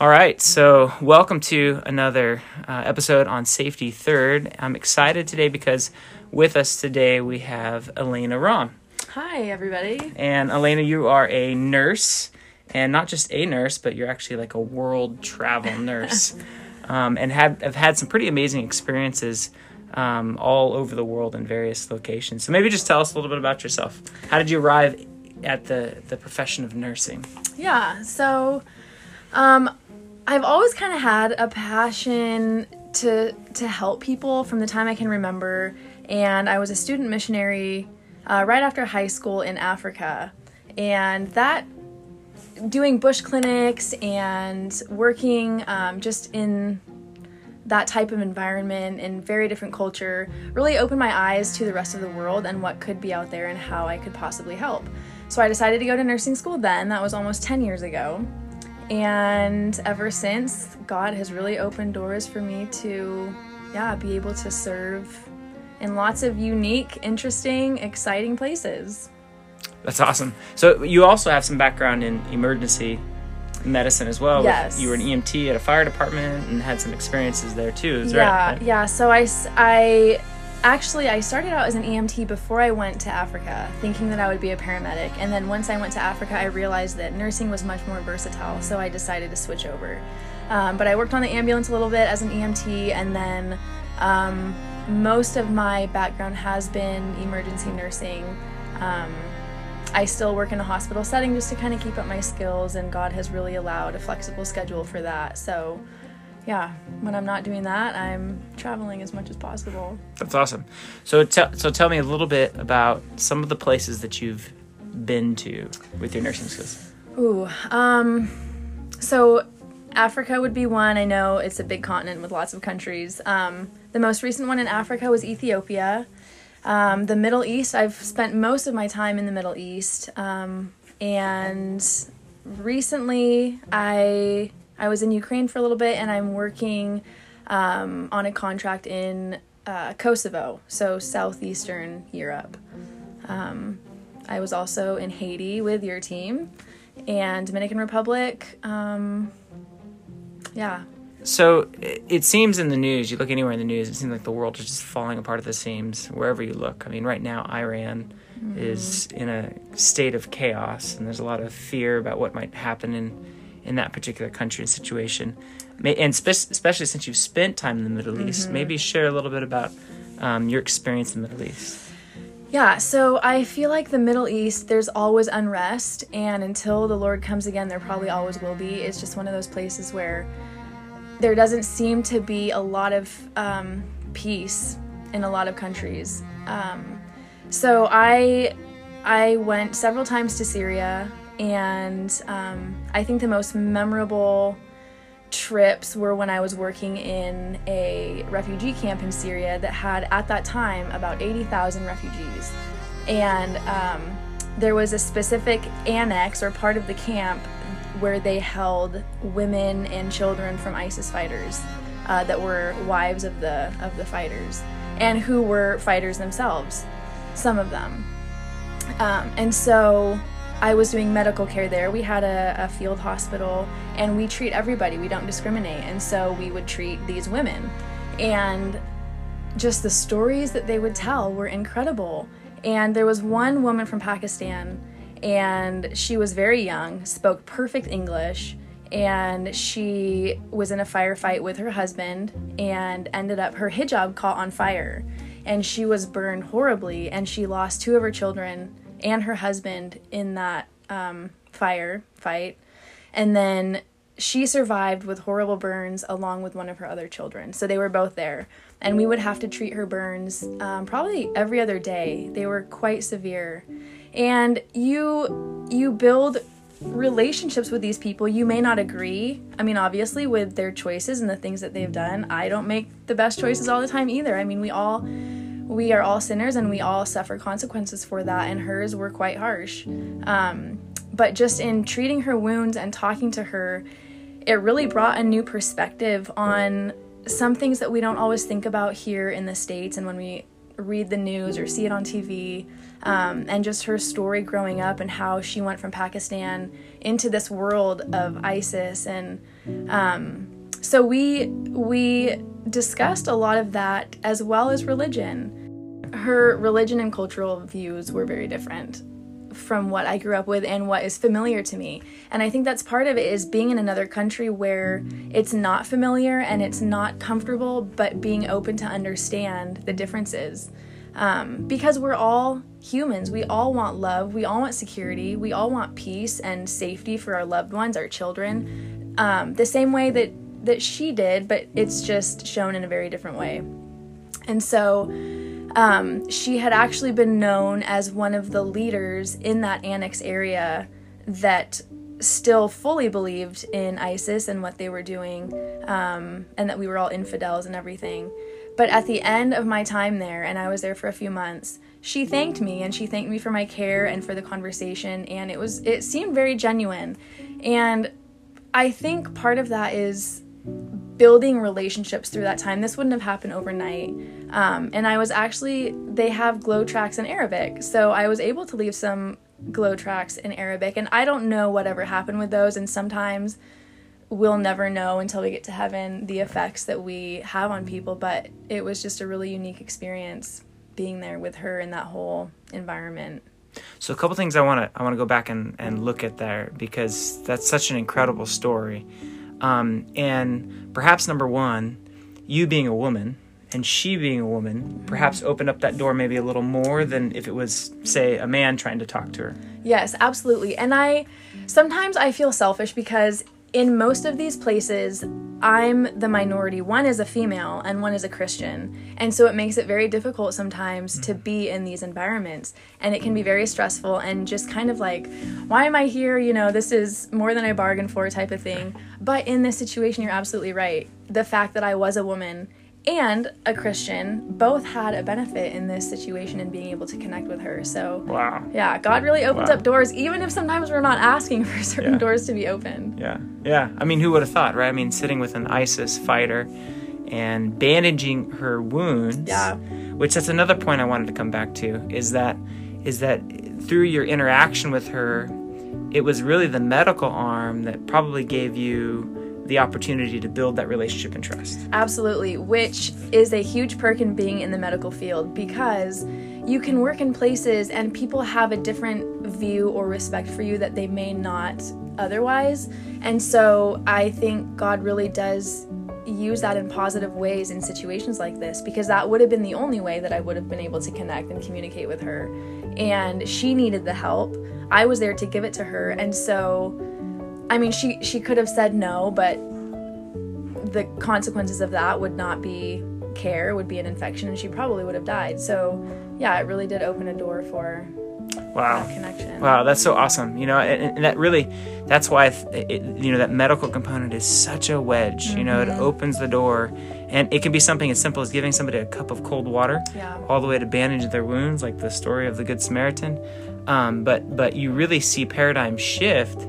All right, so welcome to another uh, episode on Safety Third. I'm excited today because with us today we have Elena Rom. Hi, everybody. And Elena, you are a nurse, and not just a nurse, but you're actually like a world travel nurse, um, and have have had some pretty amazing experiences um, all over the world in various locations. So maybe just tell us a little bit about yourself. How did you arrive at the the profession of nursing? Yeah, so um, I've always kind of had a passion to to help people from the time I can remember, and I was a student missionary uh, right after high school in Africa, and that doing bush clinics and working um, just in that type of environment in very different culture really opened my eyes to the rest of the world and what could be out there and how I could possibly help. So I decided to go to nursing school then. That was almost 10 years ago. And ever since, God has really opened doors for me to, yeah, be able to serve in lots of unique, interesting, exciting places. That's awesome. So you also have some background in emergency medicine as well. Yes. You were an EMT at a fire department and had some experiences there too. Is yeah, right? yeah. So I, I actually I started out as an EMT before I went to Africa, thinking that I would be a paramedic. And then once I went to Africa, I realized that nursing was much more versatile, so I decided to switch over. Um, but I worked on the ambulance a little bit as an EMT, and then um, most of my background has been emergency nursing. Um, I still work in a hospital setting just to kind of keep up my skills, and God has really allowed a flexible schedule for that. So yeah, when I'm not doing that, I'm traveling as much as possible. That's awesome. So, te- so tell me a little bit about some of the places that you've been to with your nursing skills. Ooh, um, so Africa would be one. I know it's a big continent with lots of countries. Um, the most recent one in Africa was Ethiopia. Um, the Middle East, I've spent most of my time in the Middle East. Um, and recently, I I was in Ukraine for a little bit, and I'm working um, on a contract in uh, Kosovo, so southeastern Europe. Um, I was also in Haiti with your team, and Dominican Republic. Um, yeah. So it seems in the news, you look anywhere in the news, it seems like the world is just falling apart at the seams wherever you look. I mean, right now, Iran mm-hmm. is in a state of chaos, and there's a lot of fear about what might happen in in that particular country and situation. And spe- especially since you've spent time in the Middle East, mm-hmm. maybe share a little bit about um, your experience in the Middle East. Yeah, so I feel like the Middle East, there's always unrest, and until the Lord comes again, there probably always will be. It's just one of those places where there doesn't seem to be a lot of um, peace in a lot of countries. Um, so I I went several times to Syria and um, I think the most memorable trips were when I was working in a refugee camp in Syria that had, at that time, about 80,000 refugees. And um, there was a specific annex or part of the camp where they held women and children from ISIS fighters uh, that were wives of the of the fighters and who were fighters themselves, some of them. Um, and so I was doing medical care there. We had a, a, field hospital and we treat everybody, we don't discriminate. And so we would treat these women. And just the stories that they would tell were incredible. And there was one woman from Pakistan, and she was very young, spoke perfect English, and she was in a firefight with her husband and ended up, her hijab caught on fire. And she was burned horribly, and she lost two of her children and her husband in that um, fire fight. And then she survived with horrible burns along with one of her other children. So they were both there. And we would have to treat her burns um, probably every other day. They were quite severe. And you you build relationships with these people. You may not agree. I mean, obviously with their choices and the things that they've done. I don't make the best choices all the time either. I mean, we all we are all sinners and we all suffer consequences for that, and hers were quite harsh. Um, but just in treating her wounds and talking to her, it really brought a new perspective on some things that we don't always think about here in the States and when we read the news or see it on TV. Um, and just her story growing up and how she went from Pakistan into this world of ISIS and um, so we we discussed a lot of that as well as religion. Her religion and cultural views were very different from what I grew up with and what is familiar to me. And I think that's part of it is being in another country where it's not familiar and it's not comfortable, but being open to understand the differences. Um, because we're all humans. We all want love. We all want security. We all want peace and safety for our loved ones, our children, um, the same way that that she did, but it's just shown in a very different way. And so um, she had actually been known as one of the leaders in that annex area that still fully believed in ISIS and what they were doing, um, and that we were all infidels and everything. But at the end of my time there, and I was there for a few months, she thanked me and she thanked me for my care and for the conversation, and it was it seemed very genuine. And I think part of that is building relationships through that time. This wouldn't have happened overnight. Um, and I was actually, they have GLOW tracts in Arabic. So I was able to leave some GLOW tracts in Arabic. And I don't know whatever happened with those. And sometimes we'll never know until we get to heaven the effects that we have on people. But it was just a really unique experience being there with her in that whole environment. So a couple things I want to I want to go back and, and look at there because that's such an incredible story. Um, and perhaps number one, you being a woman and she being a woman perhaps opened up that door maybe a little more than if it was, say, a man trying to talk to her. Yes, absolutely. And I sometimes I feel selfish because in most of these places, I'm the minority. One is a female and one is a Christian. And so it makes it very difficult sometimes to be in these environments. And it can be very stressful and just kind of like, why am I here? You know, this is more than I bargained for type of thing. But in this situation, you're absolutely right. The fact that I was a woman and a Christian both had a benefit in this situation and being able to connect with her. So, wow. Yeah, God really opens wow. up doors, even if sometimes we're not asking for certain yeah. doors to be opened. Yeah, yeah. I mean, who would have thought, right? I mean, sitting with an ISIS fighter and bandaging her wounds. Yeah. Which that's another point I wanted to come back to is that is that through your interaction with her, it was really the medical arm that probably gave you the opportunity to build that relationship and trust. Absolutely, which is a huge perk in being in the medical field because you can work in places and people have a different view or respect for you that they may not otherwise. And so I think God really does use that in positive ways in situations like this because that would have been the only way that I would have been able to connect and communicate with her. And she needed the help. I was there to give it to her. And so I mean, she she could have said no, but the consequences of that would not be care, would be an infection, and she probably would have died. So, yeah, it really did open a door for wow that connection. Wow, that's so awesome. You know, and, and that really, that's why it, you know that medical component is such a wedge. Mm-hmm. You know, it mm-hmm. opens the door, and it can be something as simple as giving somebody a cup of cold water, yeah. all the way to bandage their wounds, like the story of the Good Samaritan. Um, but but you really see paradigm shift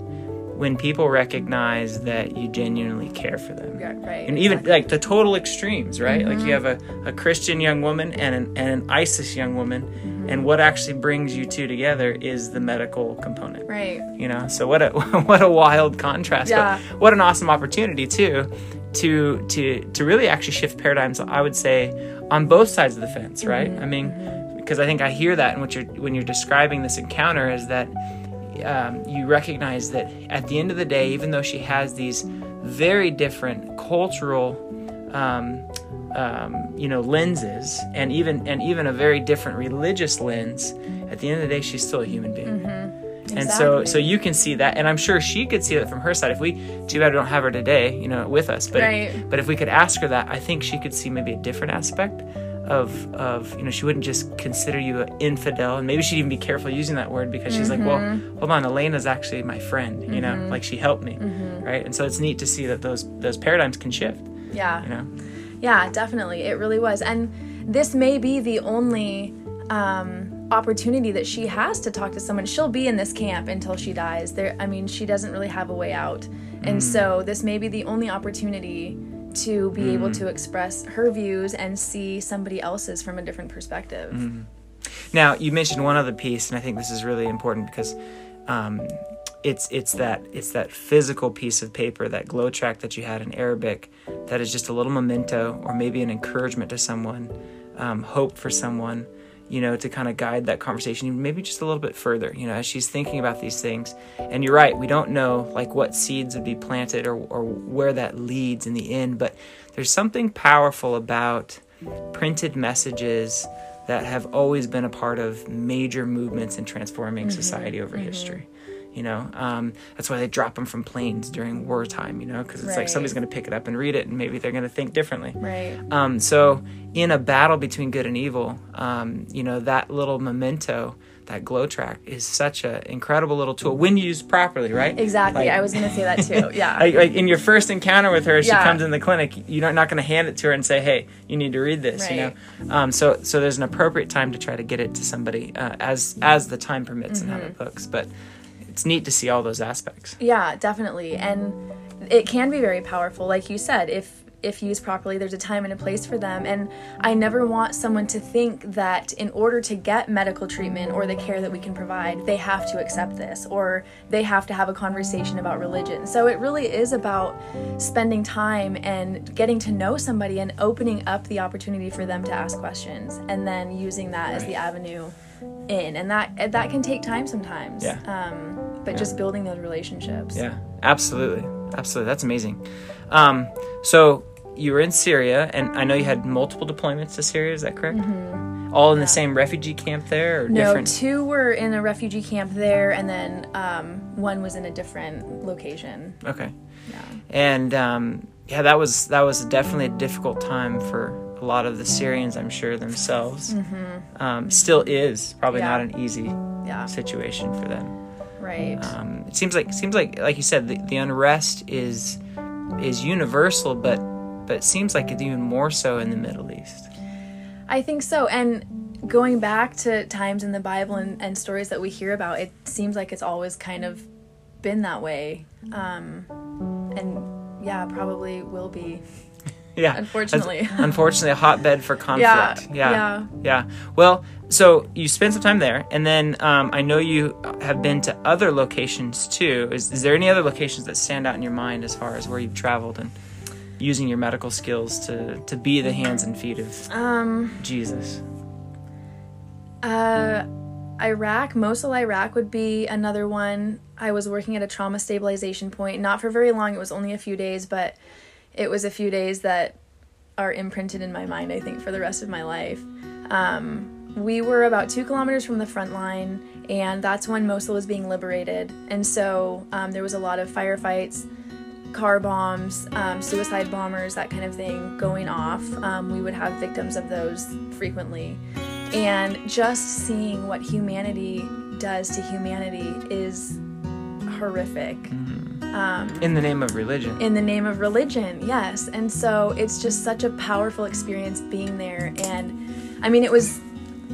when people recognize that you genuinely care for them. Yeah, right. And even exactly. like the total extremes, right? Mm-hmm. Like you have a, a Christian young woman and an, and an ISIS young woman, mm-hmm. and what actually brings you two together is the medical component. Right. You know, so what a what a wild contrast. Yeah. But what an awesome opportunity too to to to really actually shift paradigms I would say on both sides of the fence, right? Mm-hmm. I mean, because I think I hear that in what you're when you're describing this encounter is that um, you recognize that at the end of the day, even though she has these very different cultural, um, um, you know, lenses, and even and even a very different religious lens, at the end of the day, she's still a human being. Mm-hmm. And so, so you can see that, and I'm sure she could see that from her side. If we, too bad we don't have her today, you know, with us, but right. but if we could ask her that, I think she could see maybe a different aspect of of you know she wouldn't just consider you an infidel and maybe she'd even be careful using that word because she's mm-hmm. like well mm-hmm. hold on elena's actually my friend you mm-hmm. know like she helped me mm-hmm. right and so it's neat to see that those those paradigms can shift yeah you know yeah definitely it really was and this may be the only um, opportunity that she has to talk to someone she'll be in this camp until she dies there i mean she doesn't really have a way out and mm. so this may be the only opportunity to be able to express her views and see somebody else's from a different perspective. Now, you mentioned one other piece, and I think this is really important because um, it's it's that it's that physical piece of paper, that GLOW tract that you had in Arabic, that is just a little memento or maybe an encouragement to someone, um, hope for someone, you know, to kind of guide that conversation maybe just a little bit further, you know, as she's thinking about these things. And you're right, we don't know like what seeds would be planted or or where that leads in the end, but there's something powerful about printed messages that have always been a part of major movements in transforming mm-hmm. society over mm-hmm. history. You know, um, that's why they drop them from planes during wartime. You know, because it's like somebody's going to pick it up and read it, and maybe they're going to think differently. Right. Um, so, in a battle between good and evil, um, you know, that little memento, that GLOW tract, is such an incredible little tool when used properly, right? Exactly. Like- I was going to say that too. Yeah. Like, like in your first encounter with her, she Yeah. comes in the clinic. You're not going to hand it to her and say, "Hey, you need to read this." You know, um, so so there's an appropriate time to try to get it to somebody uh, as as the time permits and how Mm-hmm. it books. But it's neat to see all those aspects. Yeah, definitely. And it can be very powerful like you said if if used properly there's a time and a place for them and I never want someone to think that in order to get medical treatment or the care that we can provide they have to accept this or they have to have a conversation about religion. So it really is about spending time and getting to know somebody and opening up the opportunity for them to ask questions and then using that as the avenue in and that that can take time sometimes. Yeah. Um but just building those relationships. Yeah, absolutely, absolutely. That's amazing. Um, so you were in Syria, and I know you had multiple deployments to Syria. Is that correct? All in the same refugee camp there, or Mm-hmm. No, different? two were in a refugee camp there, and then um, one was in a different location. Okay. Yeah. And um, yeah, that was that was definitely a difficult time for a lot of the Syrians. I'm sure themselves. Um, still is probably Mm-hmm. Yeah. not an easy Yeah. situation for them. Right. Um, it seems like seems like like you said, the, the unrest is is universal, but but it seems like it's even more so in the Middle East. I think so. And going back to times in the Bible and, and stories that we hear about, it seems like it's always kind of been that way. Um, and yeah, probably will be. Yeah, Unfortunately. That's unfortunately, a hotbed for conflict. Yeah, yeah. yeah. Well, so you spent some time there, and then um, I know you have been to other locations too. Is, is there any other locations that stand out in your mind as far as where you've traveled and using your medical skills to to be the hands and feet of Um, Jesus? Uh, Iraq, Mosul, Iraq would be another one. I was working at a trauma stabilization point, not for very long. It was only a few days, but it was a few days that are imprinted in my mind, I think, for the rest of my life. Um, we were about two kilometers from the front line, and that's when Mosul was being liberated. And so um, there was a lot of firefights, car bombs, um, suicide bombers, that kind of thing going off. Um, we would have victims of those frequently. And just seeing what humanity does to humanity is horrific. Um, In the name of religion. in the name of religion yes. And so it's just such a powerful experience being there. And i mean it was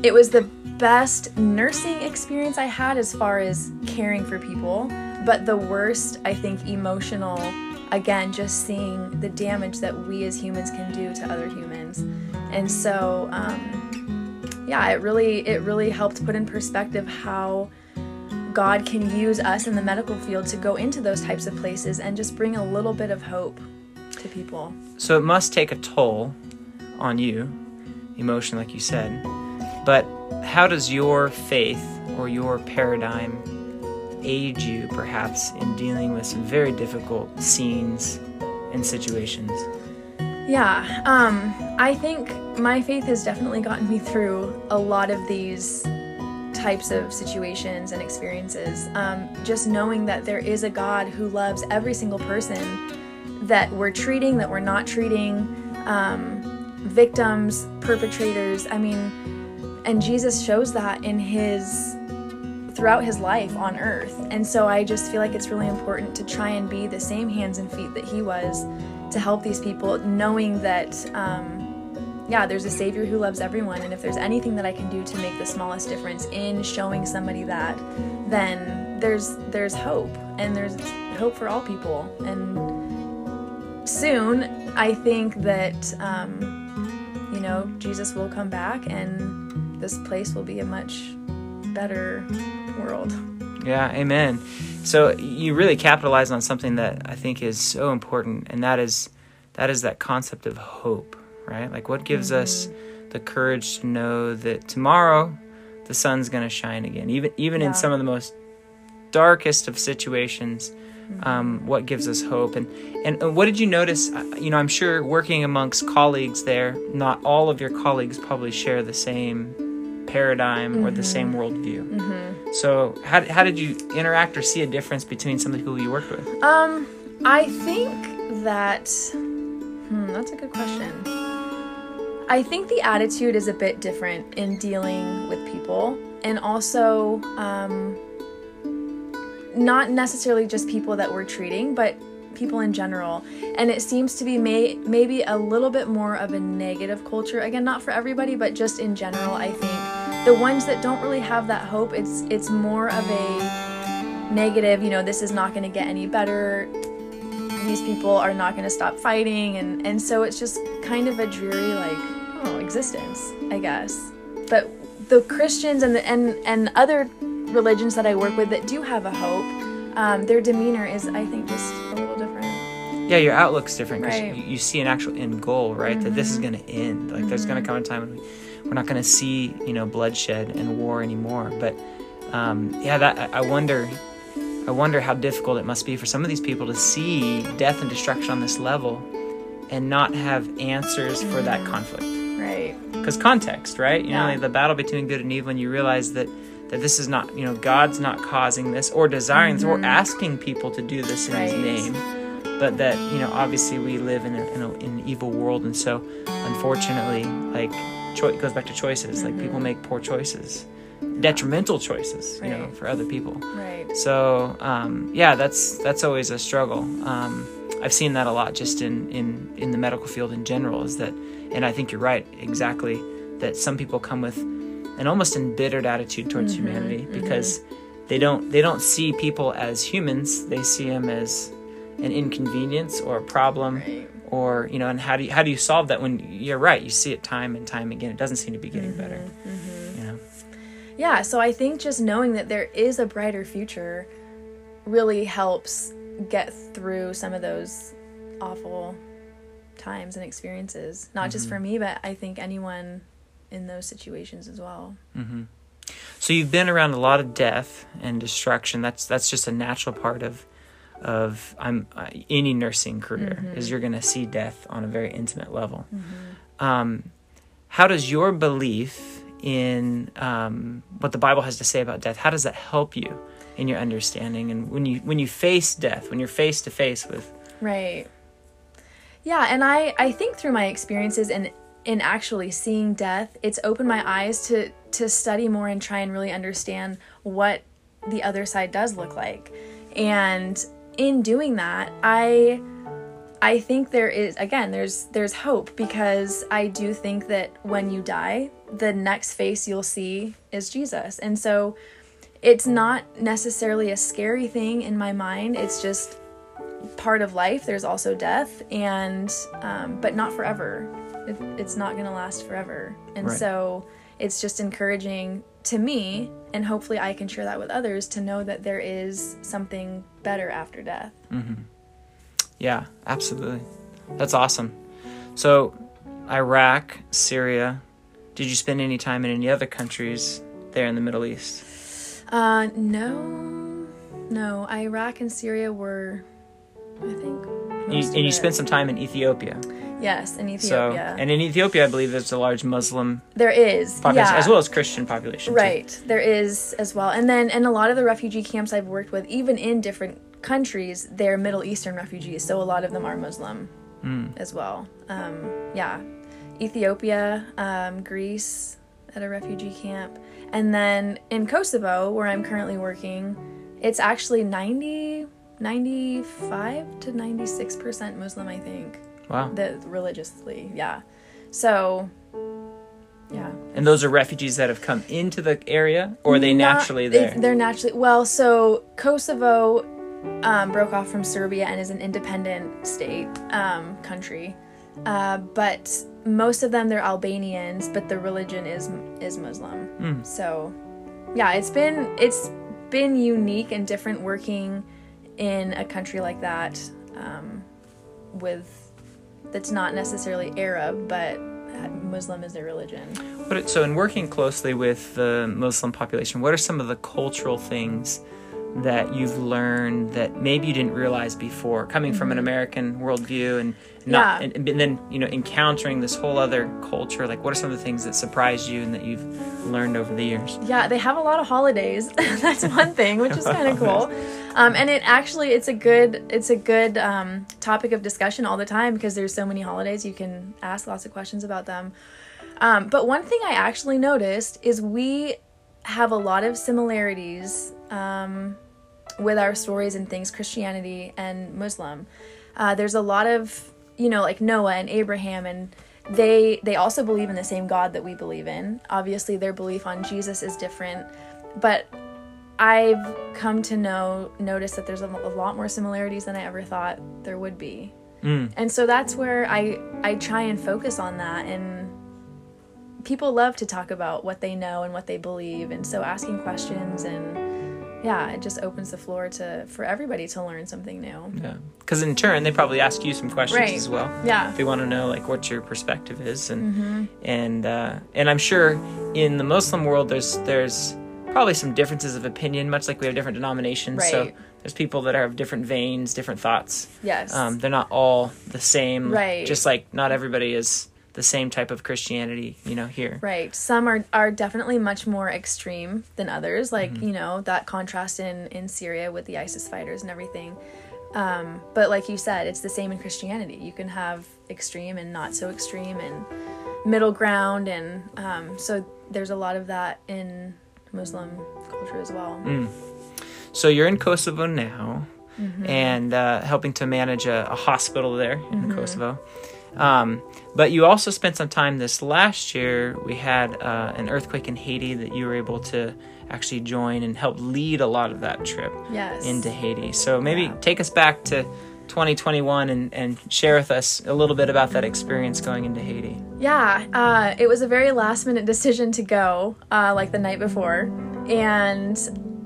it was the best nursing experience i had as far as caring for people. But the worst i think emotional again just seeing the damage that we as humans can do to other humans. And so um, yeah it really it really helped put in perspective how God can use us in the medical field to go into those types of places and just bring a little bit of hope to people. So it must take a toll on you, emotion, like you said. But how does your faith or your paradigm aid you, perhaps, in dealing with some very difficult scenes and situations? Yeah, um, I think my faith has definitely gotten me through a lot of these types of situations and experiences. Um, just knowing that there is a God who loves every single person that we're treating, that we're not treating, um, victims, perpetrators. I mean, and Jesus shows that in his throughout his life on earth. And so I just feel like it's really important to try and be the same hands and feet that he was to help these people, knowing that, um, yeah, there's a Savior who loves everyone. And if there's anything that I can do to make the smallest difference in showing somebody that, then there's there's hope and there's hope for all people. And soon, I think that um, you know Jesus will come back, and this place will be a much better world. Yeah, amen. So you really capitalize on something that I think is so important, and that is that is that concept of hope, right? Like what gives mm-hmm. us the courage to know that tomorrow the sun's going to shine again, even even yeah. in some of the most darkest of situations. Um, what gives us hope and, and what did you notice you know i'm sure working amongst colleagues there not all of your colleagues probably share the same paradigm mm-hmm. or the same mm-hmm. worldview mm-hmm. so how, how did you interact or see a difference between some of the people you worked with um i think that hmm, that's a good question I think the attitude is a bit different in dealing with people, and also um, not necessarily just people that we're treating, but people in general. And it seems to be may- maybe a little bit more of a negative culture. Again, not for everybody, but just in general, I think the ones that don't really have that hope, it's it's more of a negative. You know, this is not going to get any better. These people are not going to stop fighting, and and so it's just kind of a dreary like oh, existence, I guess. But the Christians and the and and other religions that I work with that do have a hope, um, their demeanor is, I think, just a little different. Yeah, your outlook's different because right. you, you, see an actual end goal, right? Mm-hmm. That this is mm-hmm. going to end. Like, mm-hmm. there's going to come a time when we, we're not going to see, you know, bloodshed and war anymore. But um, yeah, that I wonder. I wonder how difficult it must be for some of these people to see death and destruction on this level and not have answers for that mm-hmm. conflict. Right. Because context, right? You yeah. know, the battle between good and evil, and you realize that that this is not, you know, God's not causing this or desiring mm-hmm. this or mm-hmm. asking people to do this in right. His name, but that you know, obviously, we live in, a, in, a, in an evil world, and so unfortunately, like, cho- it goes back to choices. Mm-hmm. Like people make poor choices, detrimental choices, you right. know, for other people. Right. So, um, yeah, that's that's always a struggle. Um, I've seen that a lot just in, in, in the medical field in general is that, and I think you're right, exactly, that some people come with an almost embittered attitude towards mm-hmm, humanity mm-hmm. because mm-hmm. they don't they don't see people as humans they see them as an inconvenience or a problem right. or you know and how do you how do you solve that when you're right you see it time and time again it doesn't seem to be getting mm-hmm, better mm-hmm. you know yeah so i think just knowing that there is a brighter future really helps get through some of those awful times and experiences. Not mm-hmm. just for me, but I think anyone in those situations as well. Mm-hmm. So you've been around a lot of death and destruction. That's that's just a natural part of of I'm uh, any nursing career mm-hmm. is you're going to see death on a very intimate level. Mm-hmm. Um, how does your belief in um, what the Bible has to say about death? How does that help you? in your understanding and when you when you face death when you're face to face with right yeah and i i think through my experiences and in actually seeing death it's opened my eyes to to study more and try and really understand what the other side does look like and in doing that i i think there is again there's there's hope because i do think that when you die the next face you'll see is jesus and so it's not necessarily a scary thing in my mind. It's just part of life. There's also death, and um, but not forever. It, it's not going to last forever, and right. so it's just encouraging to me, and hopefully I can share that with others to know that there is something better after death. Mm-hmm. Yeah, absolutely. That's awesome. So, Iraq, Syria. Did you spend any time in any other countries there in the Middle East? Uh, no, no. Iraq and Syria were, I think. You, and you spent some time in Ethiopia. Yes, in Ethiopia. So, and in Ethiopia, I believe there's a large Muslim. There is, population, yeah. as well as Christian population. Right, too. there is as well, and then and a lot of the refugee camps I've worked with, even in different countries, they're Middle Eastern refugees, so a lot of them are Muslim mm. as well. Um, yeah, Ethiopia, um, Greece, at a refugee camp. And then in Kosovo, where I'm currently working, it's actually 90, 95 to 96% Muslim, I think. Wow. The religiously, yeah. So, yeah. And those are refugees that have come into the area, or are they Not, naturally there? They're naturally well. So Kosovo, um, broke off from Serbia and is an independent state um, country. Uh, but most of them they're Albanians, but the religion is is Muslim. Mm. So, yeah, it's been it's been unique and different working in a country like that um, with that's not necessarily Arab, but Muslim is their religion. What, so, in working closely with the Muslim population, what are some of the cultural things that you've learned that maybe you didn't realize before, coming from an American worldview and not, Yeah. and, and then you know encountering this whole other culture? Like, what are some of the things that surprised you and that you've learned over the years? Yeah, they have a lot of holidays. That's one thing, which is kind of cool. Um, and it actually it's a good it's a good um, topic of discussion all the time because there's so many holidays you can ask lots of questions about them. Um, but one thing I actually noticed is we have a lot of similarities um, with our stories and things Christianity and Muslim. Uh, there's a lot of you know like Noah and Abraham and they they also believe in the same God that we believe in. Obviously, their belief on Jesus is different, but I've come to know notice that there's a, a lot more similarities than I ever thought there would be. Mm. And so that's where I I try and focus on that and people love to talk about what they know and what they believe and so asking questions and yeah, it just opens the floor to for everybody to learn something new. Yeah, because in turn they probably ask you some questions Right. as well. Yeah. If they want to know like what your perspective is, and Mm-hmm. and uh, and I'm sure in the Muslim world there's there's probably some differences of opinion, much like we have different denominations. So there's people that have different veins, different thoughts. Yes. Um, they're not all the same. Right. Just like not everybody is the same type of Christianity, you know, here. Right. Some are are definitely much more extreme than others. Like Mm-hmm. you know that contrast in in Syria with the ISIS fighters and everything. Um, but like you said, it's the same in Christianity. You can have extreme and not so extreme, and middle ground, and um, so there's a lot of that in Muslim culture as well. Mm. So you're in Kosovo now, Mm-hmm. and uh, helping to manage a, a hospital there in Mm-hmm. Kosovo. Um, but you also spent some time this last year. We had uh, an earthquake in Haiti that you were able to actually join and help lead a lot of that trip Yes. into Haiti. So maybe Yeah. take us back to 2021 and, and share with us a little bit about that experience going into Haiti. Yeah, uh, it was a very last minute decision to go, uh, like the night before. And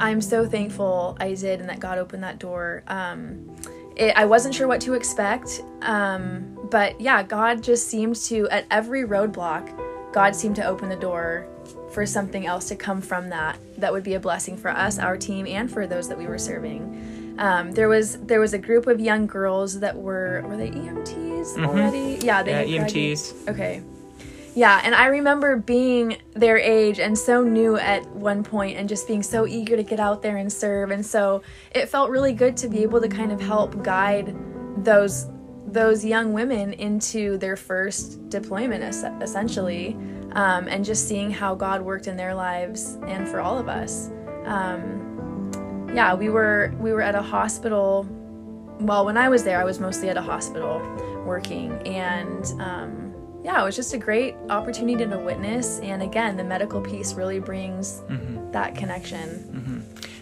I'm so thankful I did and that God opened that door. Um, it, I wasn't sure what to expect. Um, but yeah, God just seemed to, at every roadblock, God seemed to open the door for something else to come from that that would be a blessing for us, our team, and for those that we were serving. Um, there was there was a group of young girls that were were they EMTs already? Yeah, they Yeah, EMTs. Okay. Yeah, and I remember being their age and so new at one point and just being so eager to get out there and serve. And so it felt really good to be able to kind of help guide those those young women into their first deployment es- essentially um, and just seeing how god worked in their lives and for all of us. Um, yeah we were we were at a hospital well when i was there i was mostly at a hospital working and um, yeah it was just a great opportunity to witness and again the medical piece really brings that connection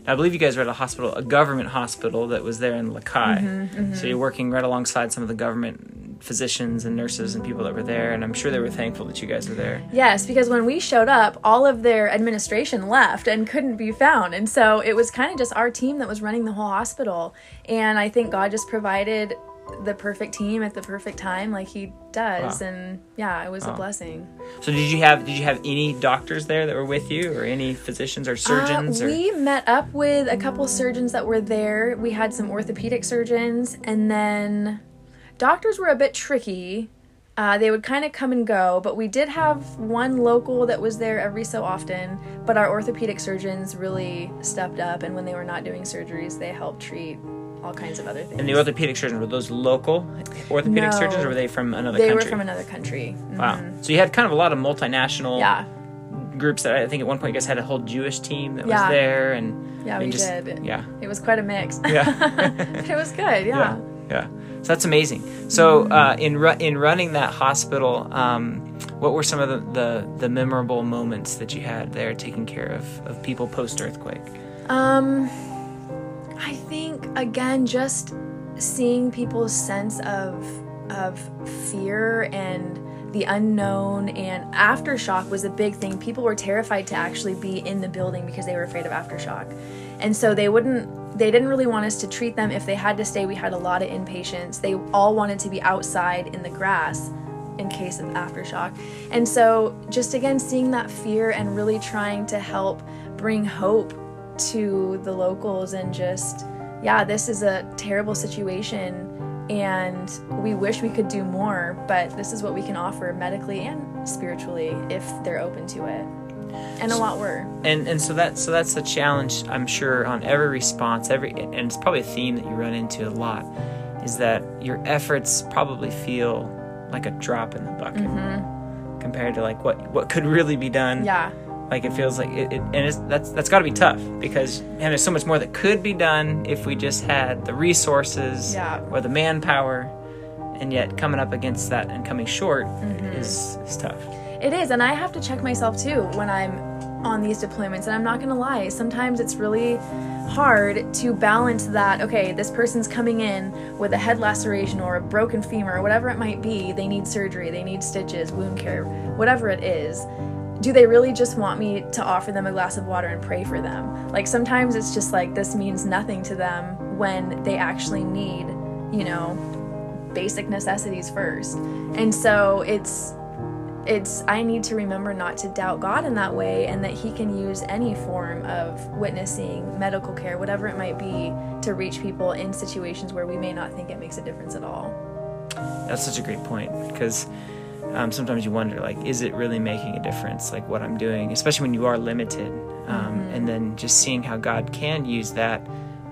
I believe you guys were at a hospital, a government hospital that was there in Les Cayes. Mm-hmm, So you're working right alongside some of the government physicians and nurses and people that were there, and I'm sure they were thankful that you guys were there. Yes, because when we showed up, all of their administration left and couldn't be found. And so it was kind of just our team that was running the whole hospital. And I think God just provided the perfect team at the perfect time like he does Wow. and yeah it was a blessing So did you have did you have any doctors there that were with you, or any physicians or surgeons? Uh, or we met up with a couple surgeons that were there. We had some orthopedic surgeons, and then doctors were a bit tricky. Uh, they would kind of come and go, but we did have one local that was there every so often. But our orthopedic surgeons really stepped up, and when they were not doing surgeries, they helped treat all kinds of other things. and the orthopedic surgeons were those local orthopedic No. surgeons, or were they from another they country? were from another country. Mhm. Wow. So you had kind of a lot of multinational Yeah, groups that I think at one point you guys had a whole Jewish team that Yeah. was there, and yeah, and we just, did. Yeah. It was quite a mix. Yeah. it was good. Yeah. yeah yeah so that's amazing so uh, in ru- in running that hospital um, what were some of the, the the memorable moments that you had there taking care of of people post earthquake Um, I think again, just seeing people's sense of of fear and the unknown and aftershock was a big thing. People were terrified to actually be in the building because they were afraid of aftershock. And so they wouldn't they didn't really want us to treat them if they had to stay. We had a lot of inpatients. They all wanted to be outside in the grass in case of aftershock. And so just again seeing that fear and really trying to help bring hope to the locals and just yeah, this is a terrible situation and we wish we could do more, but this is what we can offer medically and spiritually if they're open to it. And a lot were. And and so that so that's the challenge I'm sure on every response, every and it's probably a theme that you run into a lot, is that your efforts probably feel like a drop in the bucket Mm-hmm. compared to like what what could really be done. Yeah. Like it feels like it, it and it's that's that's got to be tough because man, there's so much more that could be done if we just had the resources Yeah. or the manpower, and yet coming up against that and coming short Mm-hmm. is is tough. It is, and I have to check myself too when I'm on these deployments. And I'm not gonna lie, sometimes it's really hard to balance that. Okay, this person's coming in with a head laceration or a broken femur or whatever it might be. They need surgery, they need stitches, wound care, whatever it is. Do they really just want me to offer them a glass of water and pray for them? Like sometimes it's just like this means nothing to them when they actually need, you know, basic necessities first. And so it's it's I need to remember not to doubt God in that way and that he can use any form of witnessing, medical care, whatever it might be to reach people in situations where we may not think it makes a difference at all. That's such a great point because um, sometimes you wonder, like, is it really making a difference, like what I'm doing, especially when you are limited, um, and then just seeing how God can use that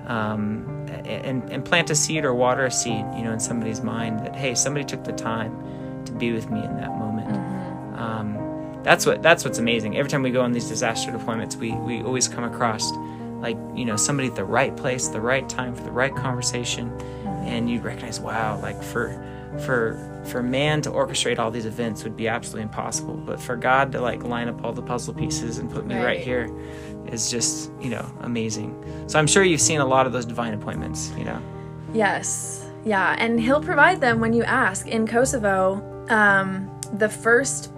um, and and plant a seed or water a seed, you know, in somebody's mind that hey, somebody took the time to be with me in that moment. Um, that's what that's what's amazing. Every time we go on these disaster deployments, we we always come across like you know somebody at the right place, the right time for the right conversation, and you recognize, wow, like for for for man to orchestrate all these events would be absolutely impossible, but for God to like line up all the puzzle pieces and put me right, Right. here is just you know amazing. So I'm sure you've seen a lot of those divine appointments, you know. Yes. Yeah, and he'll provide them when you ask. In Kosovo, um, the first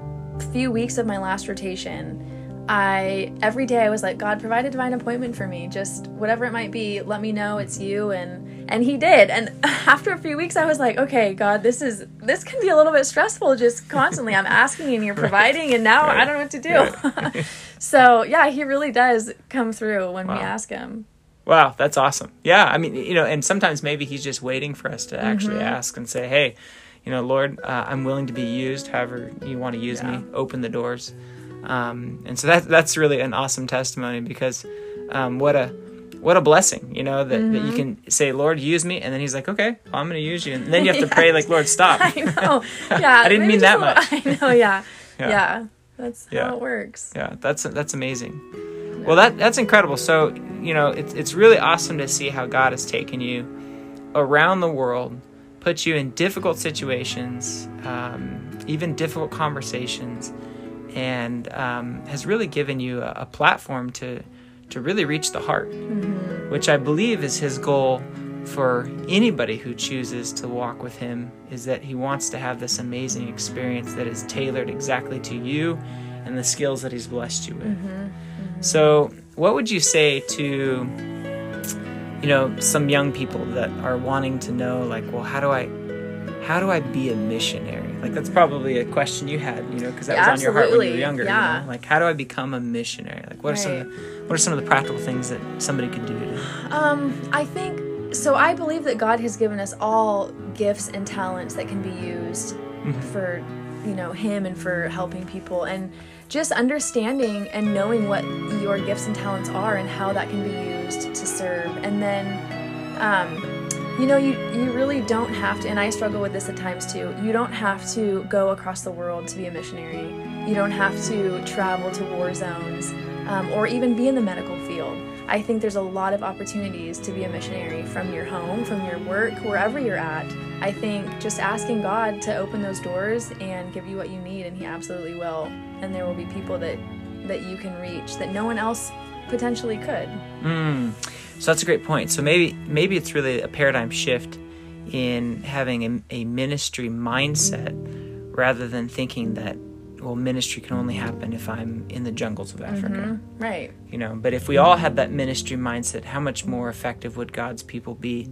few weeks of my last rotation, I every day I was like, God, provide a divine appointment for me. Just whatever it might be, let me know it's you. And and he did. And after a few weeks, I was like, okay, God, this is this can be a little bit stressful. Just constantly, I'm asking and you're providing, and now I don't know what to do. so yeah, he really does come through when we ask him. Wow, that's awesome. Yeah, I mean, you know, and sometimes maybe he's just waiting for us to actually Mm-hmm. ask and say, "Hey, you know, Lord, uh, I'm willing to be used. However you want to use me, open the doors." Um, and so that that's really an awesome testimony because um, what a what a blessing, you know, that, that you Mm-hmm. can say, "Lord, use me," and then He's like, "Okay, well, I'm going to use you," and then you have to pray like, "Lord, stop." I know. Yeah. I didn't mean that much. I know. Yeah. Yeah. Yeah. That's Yeah. how it works. Yeah, that's that's amazing. Well, that that's incredible. So you know, it's it's really awesome to see how God has taken you around the world, put you in difficult situations, um, even difficult conversations, and um, has really given you a, a platform to to really reach the heart, which I believe is His goal for anybody who chooses to walk with Him. Is that He wants to have this amazing experience that is tailored exactly to you and the skills that He's blessed you with. Mm-hmm. Mm-hmm. So, what would you say to you know some young people that are wanting to know like well how do i how do i be a missionary like that's probably a question you had you know because that Yeah, was on your heart when you were absolutely. younger you Yeah. know? like how do i become a missionary like what are some of the, what are some of the practical things that somebody could do to Um, I think so. I believe that God has given us all gifts and talents that can be used for, you know, Him and for helping people, and just understanding and knowing what your gifts and talents are and how that can be used to serve, and then. Um, you know, you, you really don't have to, and I struggle with this at times too. You don't have to go across the world to be a missionary. You don't have to travel to war zones um, or even be in the medical field. I think there's a lot of opportunities to be a missionary from your home, from your work, wherever you're at. I think just asking God to open those doors and give you what you need, and He absolutely will. And there will be people that that you can reach that no one else potentially could. Mm. So that's a great point. So maybe maybe it's really a paradigm shift in having a, a ministry mindset rather than thinking that well ministry can only happen if i'm in the jungles of africa Right. you know but if we all had that ministry mindset how much more effective would god's people be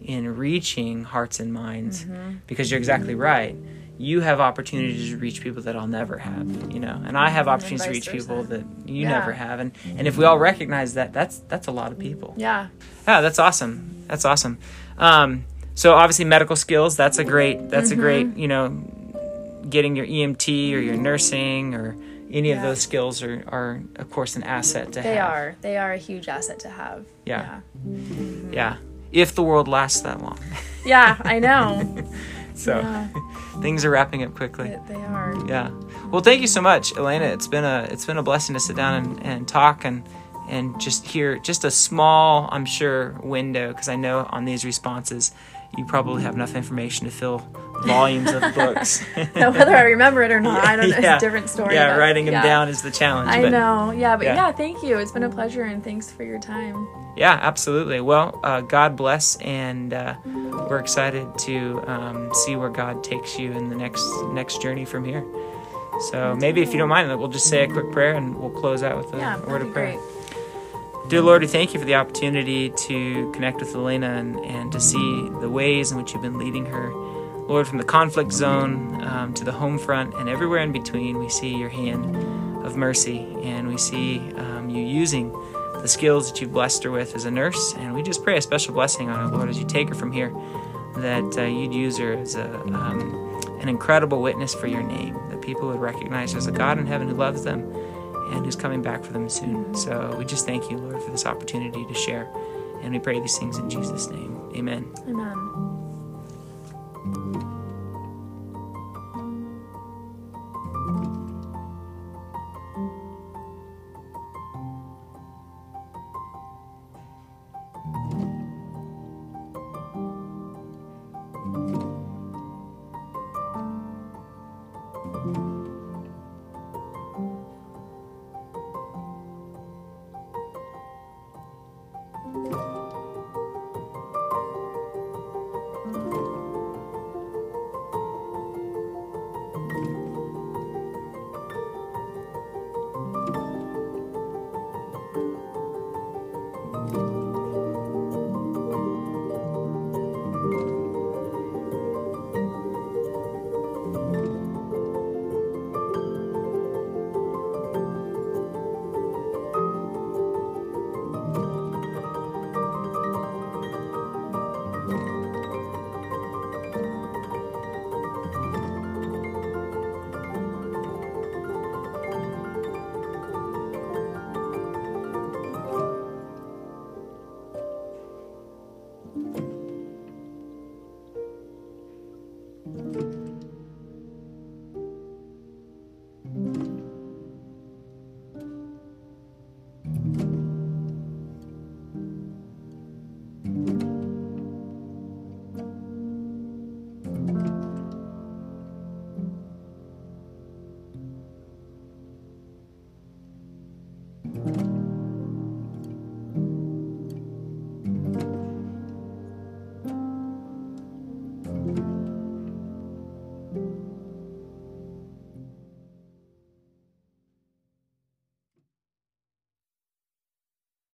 in reaching hearts and minds because you're exactly right you have opportunities to reach people that i'll never have you know and i have opportunities to reach people that you Yeah. never have and and if we all recognize that that's that's a lot of people Yeah. yeah, that's awesome. That's awesome. Um, so obviously medical skills. That's a great. That's Mm-hmm. a great. You know, getting your EMT or your nursing or any of those skills are, are of course an asset to They have. They are. They are a huge asset to have. Yeah. Yeah. If the world lasts that long. Yeah, I know. so Yeah. things are wrapping up quickly. They they are. Yeah. Well, thank you so much, Elena. It's been a it's been a blessing to sit down and, and talk and and just hear just a small, I'm sure, window because I know on these responses you probably have enough information to fill volumes of books. Now, whether I remember it or not, I don't know. Yeah. It's a different story. Yeah, writing them yeah. down is the challenge. I but know. Yeah, but yeah. yeah. thank you. It's been a pleasure and thanks for your time. Yeah, absolutely. Well, uh, God bless, and uh, we're excited to um, see where God takes you in the next next journey from here. So maybe if you don't mind, we'll just say a quick prayer and we'll close out with a, Yeah, word of prayer. great. Dear Lord, we thank you for the opportunity to connect with Elena and, and to see the ways in which you've been leading her. Lord, from the conflict zone um, to the home front and everywhere in between, we see your hand of mercy and we see um, you using the skills that you've blessed her with as a nurse. And we just pray a special blessing on her, Lord, as you take her from here, that uh, you'd use her as a, um, an incredible witness for your name, that people would recognize her as a God in heaven who loves them and who's coming back for them soon. So we just thank you, Lord, for this opportunity to share. And we pray these things in Jesus' name. Amen. Amen.